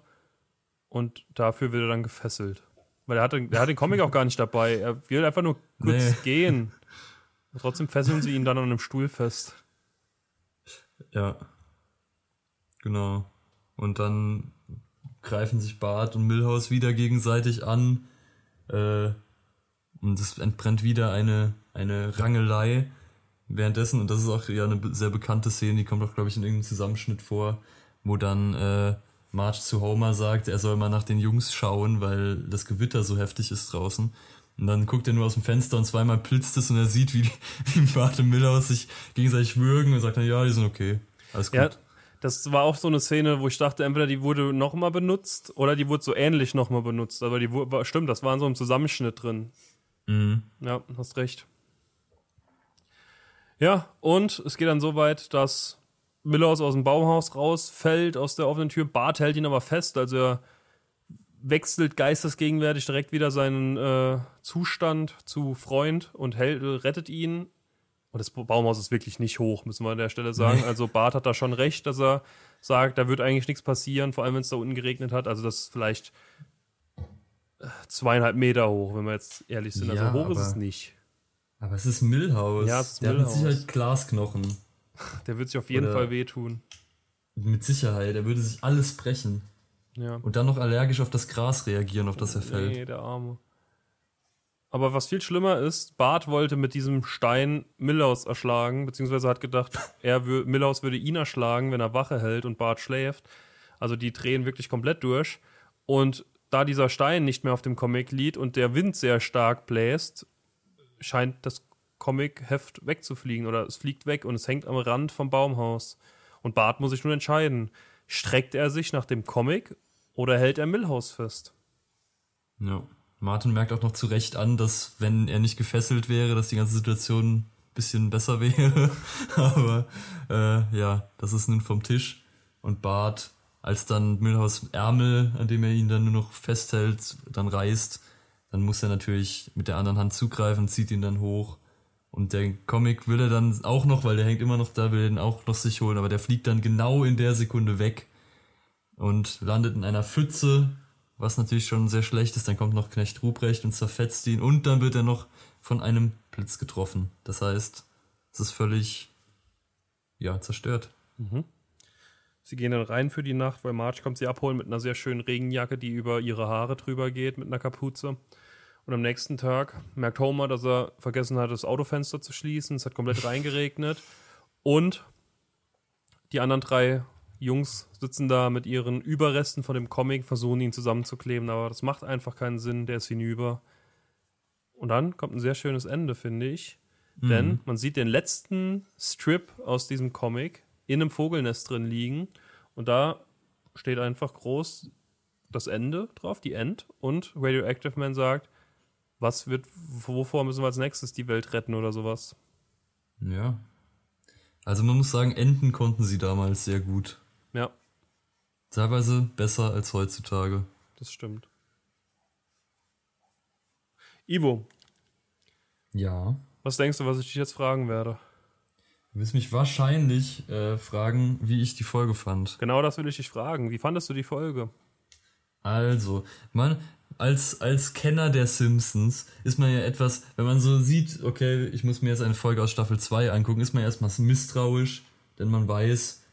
und dafür wird er dann gefesselt. Weil er hat, den- er hat den Comic auch gar nicht dabei. Er will einfach nur kurz Nee. gehen. [LAUGHS] Und trotzdem fesseln sie ihn dann an einem Stuhl fest. Ja. Genau. Und dann greifen sich Bart und Milhouse wieder gegenseitig an. Äh, und es entbrennt wieder eine, eine Rangelei. Währenddessen, und das ist auch ja eine sehr bekannte Szene, die kommt auch, glaube ich, in irgendeinem Zusammenschnitt vor, wo dann äh, Marge zu Homer sagt, er soll mal nach den Jungs schauen, weil das Gewitter so heftig ist draußen. Und dann guckt er nur aus dem Fenster und zweimal blitzt es und er sieht, wie, [LAUGHS] wie Bart und Milhouse sich gegenseitig würgen und sagt dann, ja, die sind okay. Alles gut. Ja, das war auch so eine Szene, wo ich dachte, entweder die wurde nochmal benutzt oder die wurde so ähnlich nochmal benutzt. Aber die wurde, stimmt, das war in so einem Zusammenschnitt drin. Mhm. Ja, hast recht. Ja, und es geht dann so weit, dass Millers aus dem Baumhaus rausfällt, aus der offenen Tür. Bart hält ihn aber fest, also er wechselt geistesgegenwärtig direkt wieder seinen äh, Zustand zu Freund und hält, rettet ihn. Und das Baumhaus ist wirklich nicht hoch, müssen wir an der Stelle sagen. Also Bart hat da schon recht, dass er sagt, da wird eigentlich nichts passieren, vor allem wenn es da unten geregnet hat. Also das ist vielleicht äh, zweieinhalb Meter hoch, wenn wir jetzt ehrlich sind. Ja, also hoch ist aber- es nicht. Aber es ist Milhouse. Ja, es ist Der hat Milhouse. mit Sicherheit Glasknochen. [LAUGHS] Der wird sich auf jeden Oder- Fall wehtun. Mit Sicherheit. Er würde sich alles brechen. Ja. Und dann noch allergisch auf das Gras reagieren, auf das er fällt. Nee, der Arme. Aber was viel schlimmer ist, Bart wollte mit diesem Stein Millaus erschlagen, beziehungsweise hat gedacht, [LAUGHS] er Millaus würde ihn erschlagen, wenn er Wache hält und Bart schläft. Also die drehen wirklich komplett durch. Und da dieser Stein nicht mehr auf dem Comic liegt und der Wind sehr stark bläst, scheint das Comic-Heft wegzufliegen oder es fliegt weg und es hängt am Rand vom Baumhaus. Und Bart muss sich nun entscheiden, streckt er sich nach dem Comic oder hält er Millhouse fest? Ja. Martin merkt auch noch zu Recht an, dass wenn er nicht gefesselt wäre, dass die ganze Situation ein bisschen besser [LAUGHS] wäre. Aber äh, ja, das ist nun vom Tisch. Und Bart, als dann Milhouse Ärmel, an dem er ihn dann nur noch festhält, dann reißt, dann muss er natürlich mit der anderen Hand zugreifen, zieht ihn dann hoch. Und der Comic will er dann auch noch, weil der hängt immer noch da, will er den auch noch sich holen, aber der fliegt dann genau in der Sekunde weg und landet in einer Pfütze, was natürlich schon sehr schlecht ist. Dann kommt noch Knecht Ruprecht und zerfetzt ihn und dann wird er noch von einem Blitz getroffen. Das heißt, es ist völlig, ja, zerstört. Sie gehen dann rein für die Nacht, weil Marge kommt sie abholen mit einer sehr schönen Regenjacke, die über ihre Haare drüber geht, mit einer Kapuze. Und am nächsten Tag merkt Homer, dass er vergessen hat, das Autofenster zu schließen. Es hat komplett [LAUGHS] reingeregnet. Und die anderen drei Jungs sitzen da mit ihren Überresten von dem Comic, versuchen ihn zusammenzukleben, aber das macht einfach keinen Sinn, der ist hinüber. Und dann kommt ein sehr schönes Ende, finde ich. Denn man sieht den letzten Strip aus diesem Comic in einem Vogelnest drin liegen. Und da steht einfach groß das Ende drauf, die End. Und Radioactive Man sagt, was wird, wovor müssen wir als nächstes die Welt retten oder sowas. Ja. Also man muss sagen, Enten konnten sie damals sehr gut. Ja, Teilweise besser als heutzutage. das stimmt. Ivo, Ja. was denkst du, was ich dich jetzt fragen werde? Du wirst mich wahrscheinlich äh, fragen, wie ich die Folge fand. Genau das will ich dich fragen. Wie fandest du die Folge? Also, man, als, als Kenner der Simpsons ist man ja etwas, wenn man so sieht, okay, ich muss mir jetzt eine Folge aus Staffel 2 angucken, ist man erstmal misstrauisch, denn man weiß,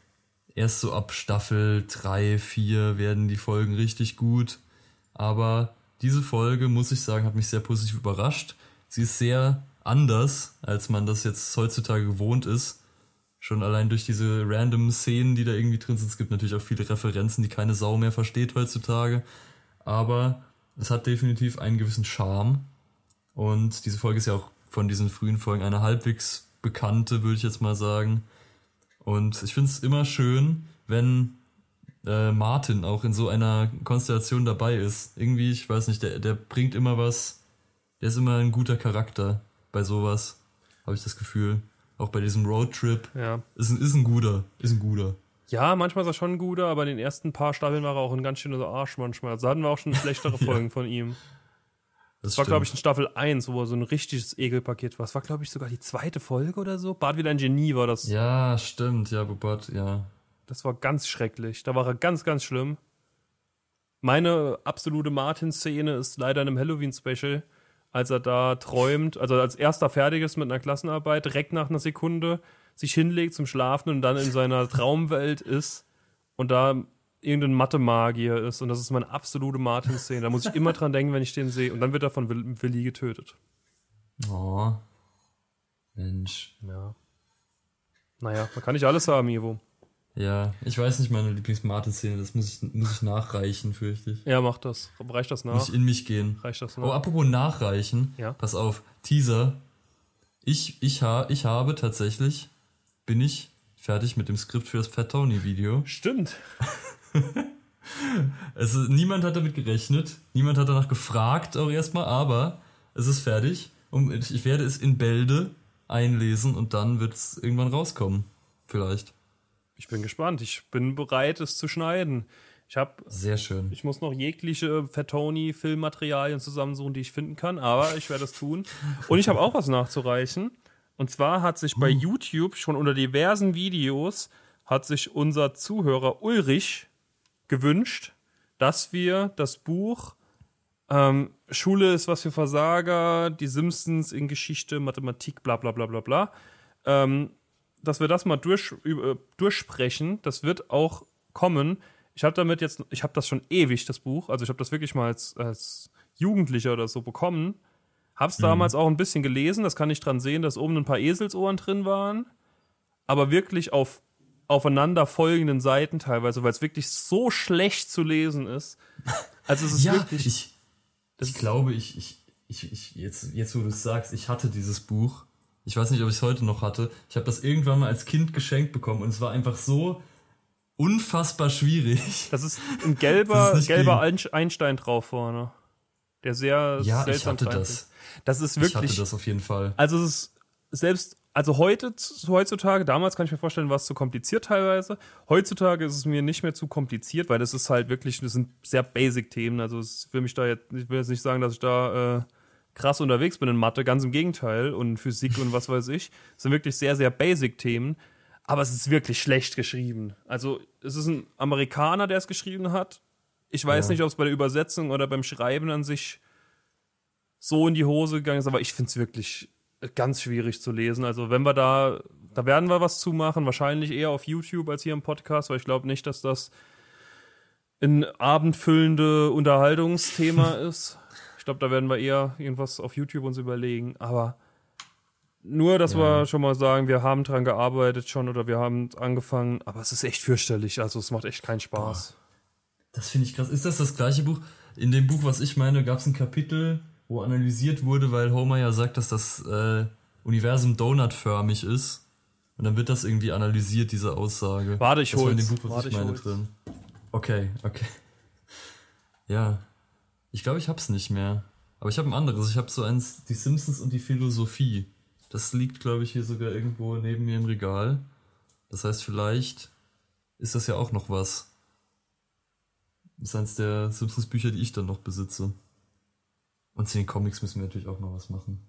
erst so ab Staffel 3, 4 werden die Folgen richtig gut. Aber diese Folge, muss ich sagen, hat mich sehr positiv überrascht. Sie ist sehr anders, als man das jetzt heutzutage gewohnt ist. Schon allein durch diese random Szenen, die da irgendwie drin sind. Es gibt natürlich auch viele Referenzen, die keine Sau mehr versteht heutzutage. Aber es hat definitiv einen gewissen Charme. Und diese Folge ist ja auch von diesen frühen Folgen eine halbwegs bekannte, würde ich jetzt mal sagen. Und ich finde es immer schön, wenn äh, Martin auch in so einer Konstellation dabei ist. Irgendwie, ich weiß nicht, der, der bringt immer was. Der ist immer ein guter Charakter bei sowas, habe ich das Gefühl. Auch bei diesem Roadtrip. Ja. Ist ein, ist ein guter. Ist ein guter. Ja, manchmal ist er schon ein guter, aber in den ersten paar Staffeln war er auch ein ganz schöner Arsch manchmal. Also hatten wir auch schon schlechtere [LAUGHS] Folgen von ihm. Das, war, glaube ich, in Staffel 1, wo er so ein richtiges Ekelpaket war. Das war, glaube ich, sogar die zweite Folge oder so. Bart wieder ein Genie war das. Ja, stimmt. Ja, wo Bart, ja. Das war ganz schrecklich. Da war er ganz, ganz schlimm. Meine absolute Martin-Szene ist leider in einem Halloween-Special, als er da träumt, also als erster fertig ist mit einer Klassenarbeit, direkt nach einer Sekunde sich hinlegt zum Schlafen und dann in seiner Traumwelt ist und da irgendein Mathe-Magier ist. Und das ist meine absolute Martin-Szene. Da muss ich immer dran denken, wenn ich den sehe. Und dann wird er von Will Willi getötet. Oh. Mensch. Ja. Naja, man kann nicht alles haben, Ivo. Ja, ich weiß nicht meine Lieblings-Martin-Szene. Das muss ich, muss ich nachreichen, fürchte ich. Ja, mach das. Reicht das nach? Muss ich in mich gehen. Reicht das nach? Oh, apropos nachreichen. Ja. Pass auf. Teaser. Ich, ich, ha, ich habe tatsächlich, bin ich fertig mit dem Skript für das Fat Tony Video. [LAUGHS] [LAUGHS] Stimmt. Also niemand hat damit gerechnet, niemand hat danach gefragt auch erstmal, aber es ist fertig und ich werde es in Bälde einlesen und dann wird es irgendwann rauskommen. Vielleicht. Ich bin gespannt. Ich bin bereit, es zu schneiden. Ich habe Sehr schön. Ich muss noch jegliche Fatoni-Filmmaterialien zusammensuchen, die ich finden kann, aber ich werde es tun. [LAUGHS] Und ich habe auch was nachzureichen. Und zwar hat sich bei YouTube schon unter diversen Videos hat sich unser Zuhörer Ulrich gewünscht, dass wir das Buch ähm, Schule ist was für Versager, die Simpsons in Geschichte, Mathematik, bla bla bla bla bla, ähm, dass wir das mal durch, über, durchsprechen. Das wird auch kommen. Ich habe damit jetzt, ich habe das schon ewig, das Buch. Also ich habe das wirklich mal als, als Jugendlicher oder so bekommen. Hab's damals auch ein bisschen gelesen. Das kann ich dran sehen, dass oben ein paar Eselsohren drin waren. Aber wirklich auf aufeinander folgenden Seiten teilweise, weil es wirklich so schlecht zu lesen ist. Also es ist [LAUGHS] ja, wirklich. ich, ich glaube, ich, ich, ich, ich jetzt, jetzt wo du es sagst, ich hatte dieses Buch. Ich weiß nicht, ob ich es heute noch hatte. Ich habe das irgendwann mal als Kind geschenkt bekommen und es war einfach so unfassbar schwierig. Das ist ein gelber, [LAUGHS] ist gelber Einstein drauf vorne. Der sehr Ja, ich seltsam hatte zeichnet. das. Das ist Ich hatte wirklich. das auf jeden Fall. Also es ist selbst, also heute, heutzutage, damals kann ich mir vorstellen, war es zu kompliziert teilweise. Heutzutage ist es mir nicht mehr zu kompliziert, weil das ist halt wirklich, das sind sehr Basic-Themen. Also es will mich da jetzt, ich will jetzt nicht sagen, dass ich da äh, krass unterwegs bin in Mathe, ganz im Gegenteil und Physik und was weiß ich. Es sind wirklich sehr, sehr Basic-Themen. Aber es ist wirklich schlecht geschrieben. Also es ist ein Amerikaner, der es geschrieben hat. Ich weiß Ja. nicht, ob es bei der Übersetzung oder beim Schreiben an sich so in die Hose gegangen ist, aber ich finde es wirklich ganz schwierig zu lesen. Also wenn wir da, da werden wir was zu machen, wahrscheinlich eher auf YouTube als hier im Podcast, weil ich glaube nicht, dass das ein abendfüllende Unterhaltungsthema [LAUGHS] ist. Ich glaube, da werden wir eher irgendwas auf YouTube uns überlegen. Aber nur, dass Ja. wir schon mal sagen, wir haben dran gearbeitet schon oder wir haben angefangen, aber es ist echt fürchterlich. Also es macht echt keinen Spaß. Das finde ich krass. Ist das das gleiche Buch? In dem Buch, was ich meine, gab es ein Kapitel, wo analysiert wurde, weil Homer ja sagt, dass das äh, Universum donutförmig ist. Und dann wird das irgendwie analysiert, diese Aussage. Warte, ich hol's. Buch, was Warte, ich ich meine, hol's. drin. Okay, okay. [LAUGHS] Ja. Ich glaube, ich hab's nicht mehr. Aber ich habe ein anderes. Ich habe so eins, die Simpsons und die Philosophie. Das liegt, glaube ich, hier sogar irgendwo neben mir im Regal. Das heißt, vielleicht ist das ja auch noch was. Das ist eins der Simpsons-Bücher, die ich dann noch besitze. Und zu den Comics müssen wir natürlich auch mal was machen.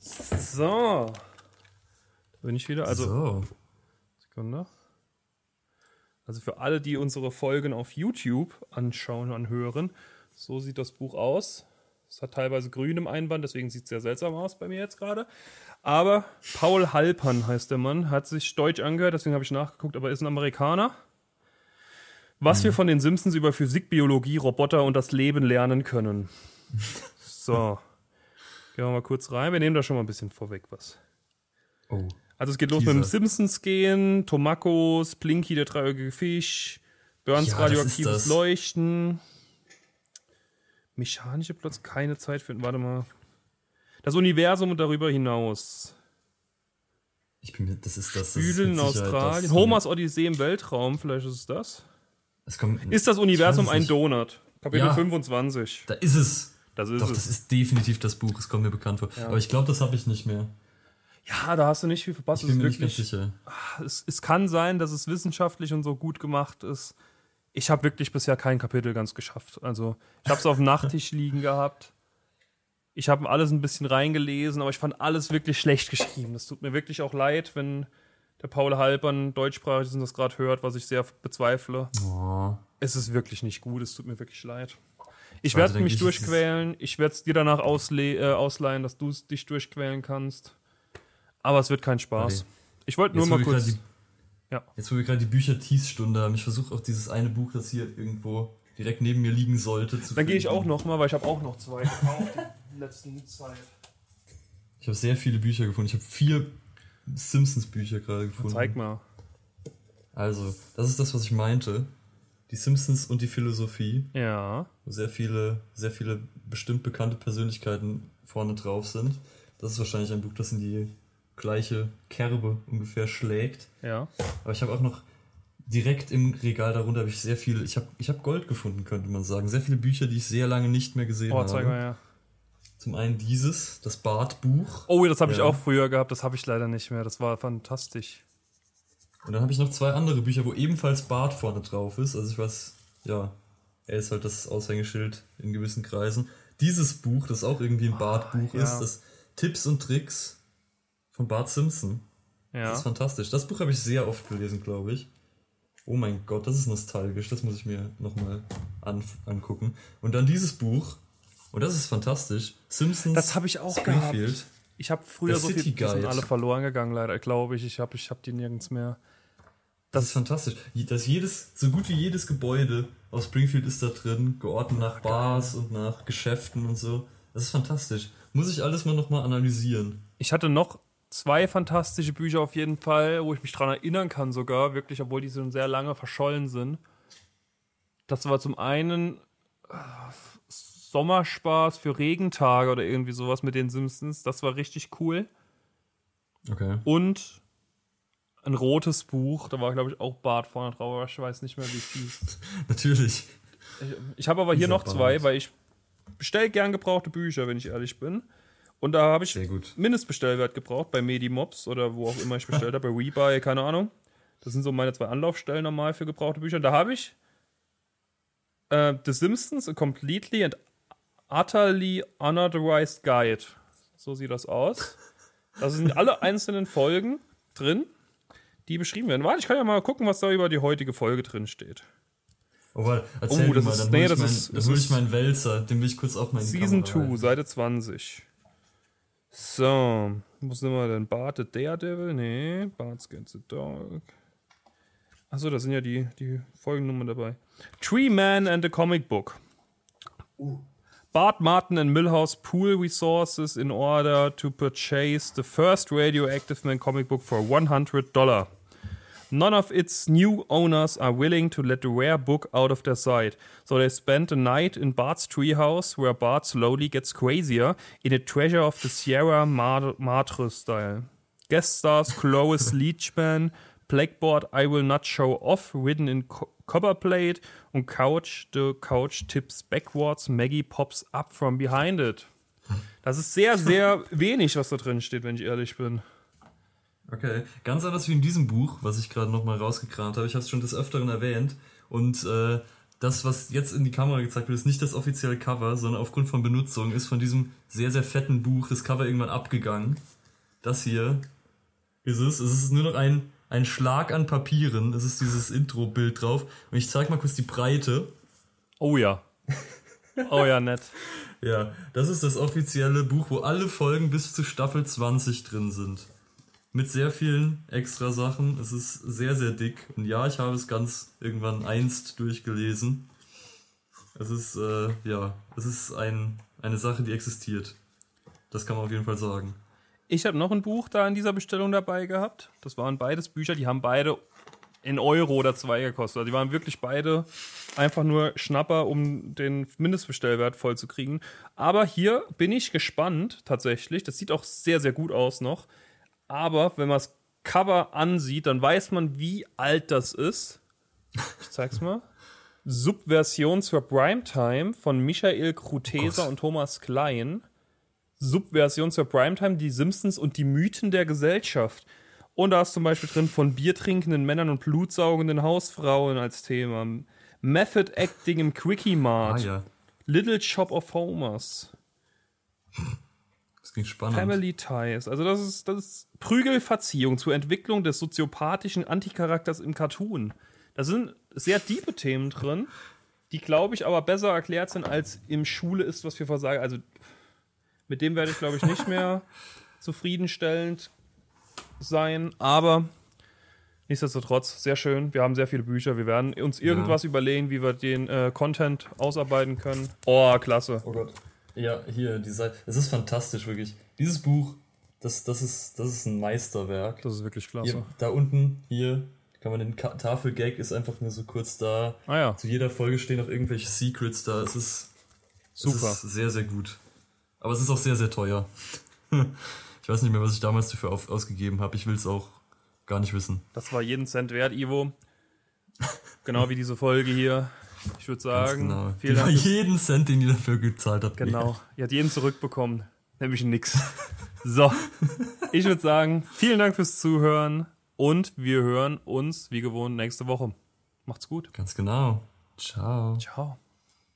So. Da bin ich wieder. Also. So. Sekunde. Also für alle, die unsere Folgen auf YouTube anschauen und anhören, so sieht das Buch aus. Es hat teilweise grün im Einband, deswegen sieht es sehr seltsam aus bei mir jetzt gerade. Aber Paul Halpern heißt der Mann, hat sich deutsch angehört, deswegen habe ich nachgeguckt, aber ist ein Amerikaner. Was wir von den Simpsons über Physik, Biologie, Roboter und das Leben lernen können. [LAUGHS] So. Gehen wir mal kurz rein. Wir nehmen da schon mal ein bisschen vorweg was. Oh. Also es geht los Teaser. mit dem Simpsons gehen, Tomakos, Blinky, der dreieugige Fisch, Burns Ja, radioaktives. Leuchten, mechanische Plots, keine Zeit finden, warte mal. Das Universum und darüber hinaus. Ich bin mir, das ist das. Büdeln in Australien. das- Homers Odyssee im Weltraum, vielleicht ist es das. Es kommt, Ist das Universum ein. Donut? Kapitel Ja. 25. Da ist es. Das ist Doch, es. das ist definitiv das Buch. Es kommt mir bekannt vor. Aber ich glaube, das habe ich nicht mehr. ja, da hast du nicht viel verpasst. Ich bin mir nicht ganz sicher. es, es kann sein, dass es wissenschaftlich und so gut gemacht ist. Ich habe wirklich bisher kein Kapitel ganz geschafft. Also, ich habe es auf dem Nachttisch [LAUGHS] liegen gehabt. Ich habe alles ein bisschen reingelesen, aber ich fand alles wirklich schlecht geschrieben. Das tut mir wirklich auch leid, wenn der Paul Halpern deutschsprachig ist und das gerade hört, was ich sehr bezweifle. Oh. Es ist wirklich nicht gut, es tut mir wirklich leid. Ich Schade, werde mich durchquälen. Ich werde es dir danach ausle äh, ausleihen, dass du es dich durchquälen kannst. Aber es wird kein Spaß. Okay. Ich wollte nur mal kurz. Ja. jetzt, wo wir gerade die Bücher-Tease-Stunde haben, ich versuche auch dieses eine Buch, das hier irgendwo direkt neben mir liegen sollte, zu Dann gehe ich auch noch mal, weil ich habe auch noch zwei gekauft in der letzten Zeit. Ich habe sehr viele Bücher gefunden. Ich habe vier Simpsons-Bücher gerade gefunden. Zeig mal. Also, das ist das, was ich meinte. Die Simpsons und die Philosophie, Ja. wo sehr viele, sehr viele bestimmt bekannte Persönlichkeiten vorne drauf sind. Das ist wahrscheinlich ein Buch, das in die gleiche Kerbe ungefähr schlägt. Ja. Aber ich habe auch noch direkt im Regal darunter habe ich sehr viele, ich habe ich hab Gold gefunden, könnte man sagen. Sehr viele Bücher, die ich sehr lange nicht mehr gesehen Oh, habe. zeig mal her. Zum einen dieses, das Bartbuch. Oh, das habe ich Ja. auch früher gehabt, das habe ich leider nicht mehr. Das war fantastisch. Und dann habe ich noch zwei andere Bücher, wo ebenfalls Bart vorne drauf ist. Also ich weiß, ja, er ist halt das Aushängeschild in gewissen Kreisen. Dieses Buch, das auch irgendwie ein Bartbuch Ah, ja. ist, das Tipps und Tricks von Bart Simpson. Das Ja. ist fantastisch. Das Buch habe ich sehr oft gelesen, glaube ich. Oh mein Gott, das ist nostalgisch. Das muss ich mir nochmal an, angucken. Und dann dieses Buch. Und das ist fantastisch. Simpsons. Das habe ich auch Springfield. gehabt. Ich habe früher Der so City viel, die sind alle verloren gegangen, leider, glaube ich. Ich habe ich hab die nirgends mehr. Das ist fantastisch. Das jedes, so gut wie jedes Gebäude aus Springfield ist da drin, geordnet nach Bars und nach Geschäften und so. Das ist fantastisch. Muss ich alles mal nochmal analysieren. Ich hatte noch zwei fantastische Bücher auf jeden Fall, wo ich mich dran erinnern kann sogar, wirklich, obwohl die schon sehr lange verschollen sind. Das war zum einen äh, Sommerspaß für Regentage oder irgendwie sowas mit den Simpsons. Das war richtig cool. Okay. Und ein rotes Buch, da war, glaube ich, auch Bart vorne drauf, aber ich weiß nicht mehr, wie es [LAUGHS] hieß. Natürlich. Ich, ich habe aber hier Dieser noch zwei, Bart. weil ich bestelle gern gebrauchte Bücher, wenn ich ehrlich bin. Und da habe ich Sehr gut. Mindestbestellwert gebraucht bei Medimobs oder wo auch immer ich bestellt habe, bei Rebuy, keine Ahnung. Das sind so meine zwei Anlaufstellen normal für gebrauchte Bücher. Da habe ich äh, The Simpsons, a completely and utterly unauthorized guide. So sieht das aus. Da sind alle einzelnen Folgen drin, die beschrieben werden. Warte, ich kann ja mal gucken, was da über die heutige Folge drin steht. Oh, warte, erzähl Oh, das mal, ist- dann nee, hol ich, das mein, ist- hol ich meinen Wälzer, den will ich kurz in die Season Kamera 2, halten. Seite 20. So, wo sind wir denn? Bart the Daredevil? Nee, Bart's Against the Dog. Achso, da sind ja die, die Folgennummern dabei. Tree Man and the Comic Book. Bart Martin and Millhouse pool resources in order to purchase the first Radioactive Man comic book for $100. None of its new owners are willing to let the rare book out of their sight, so they spend a night in Bart's treehouse, where Bart slowly gets crazier in a treasure of the Sierra Madre style. Guest stars Clovis [LAUGHS] Leachman, Blackboard I Will Not Show Off, written in co copperplate, und Couch the Couch tips backwards, Maggie pops up from behind it. Das ist sehr, sehr [LAUGHS] wenig, was da drin steht, wenn ich ehrlich bin. Okay, ganz anders wie in diesem Buch, was ich gerade nochmal rausgekramt habe. Ich habe es schon des Öfteren erwähnt. Und äh, das, was jetzt in die Kamera gezeigt wird, ist nicht das offizielle Cover, sondern aufgrund von Benutzung ist von diesem sehr, sehr fetten Buch das Cover irgendwann abgegangen. das hier ist es. Es ist nur noch ein, ein Schlag an Papieren. Es ist dieses Intro-Bild drauf. Und ich zeig mal kurz die Breite. Oh ja. Oh ja, nett. [LAUGHS] Ja, das ist das offizielle Buch, wo alle Folgen bis zu Staffel 20 drin sind. Mit sehr vielen extra Sachen. Es ist sehr, sehr dick. Und ja, ich habe es ganz irgendwann einst durchgelesen. Es ist, äh, ja, es ist ein, eine Sache, die existiert. Das kann man auf jeden Fall sagen. Ich habe noch ein Buch da in dieser Bestellung dabei gehabt. Das waren beides Bücher, die haben beide in Euro oder zwei gekostet. Also die waren wirklich beide einfach nur Schnapper, um den Mindestbestellwert voll zu kriegen. Aber hier bin ich gespannt, tatsächlich. Das sieht auch sehr, sehr gut aus noch. Aber wenn man das Cover ansieht, dann weiß man, wie alt das ist. Ich zeig's mal. Subversion zur Primetime von Michael Kruteser Oh und Thomas Klein. Subversion zur Primetime, die Simpsons und die Mythen der Gesellschaft. Und da ist zum Beispiel drin von biertrinkenden Männern und blutsaugenden Hausfrauen als Thema. Method Acting im Quickie Ah Mart. ja, Little Shop of Homers. Das ging spannend. Family Ties. Also das ist, das ist Prügelverziehung zur Entwicklung des soziopathischen Anticharakters im Cartoon. Da sind sehr tiefe Themen drin, die, glaube ich, aber besser erklärt sind, als im Schule ist, was wir versagen. Also mit dem werde ich, glaube ich, nicht mehr [LAUGHS] zufriedenstellend sein. Aber nichtsdestotrotz, sehr schön. Wir haben sehr viele Bücher. Wir werden uns irgendwas überlegen, wie wir den äh, Content ausarbeiten können. Oh, klasse. Oh Gott. Ja, hier, die Seite. Es ist fantastisch, wirklich. Dieses Buch, das, das, ist, das ist ein Meisterwerk. Das ist wirklich klasse. Hier, da unten, hier, kann man den Ka Tafelgag ist einfach nur so kurz da. Ah ja, Zu jeder Folge stehen noch irgendwelche Secrets da. Es ist, super. es ist sehr, sehr gut. Aber es ist auch sehr, sehr teuer. [LAUGHS] ich weiß nicht mehr, was ich damals dafür auf, ausgegeben habe. Ich will es auch gar nicht wissen. Das war jeden Cent wert, Ivo. Genau wie diese Folge hier. Ich würde sagen, Genau. vielen Dank. jeden Cent, den ihr dafür gezahlt habt. Genau. Ihr hat jeden zurückbekommen. Nämlich nix. So. Ich würde sagen, vielen Dank fürs Zuhören und wir hören uns wie gewohnt nächste Woche. Macht's gut. Ganz genau. Ciao. Ciao.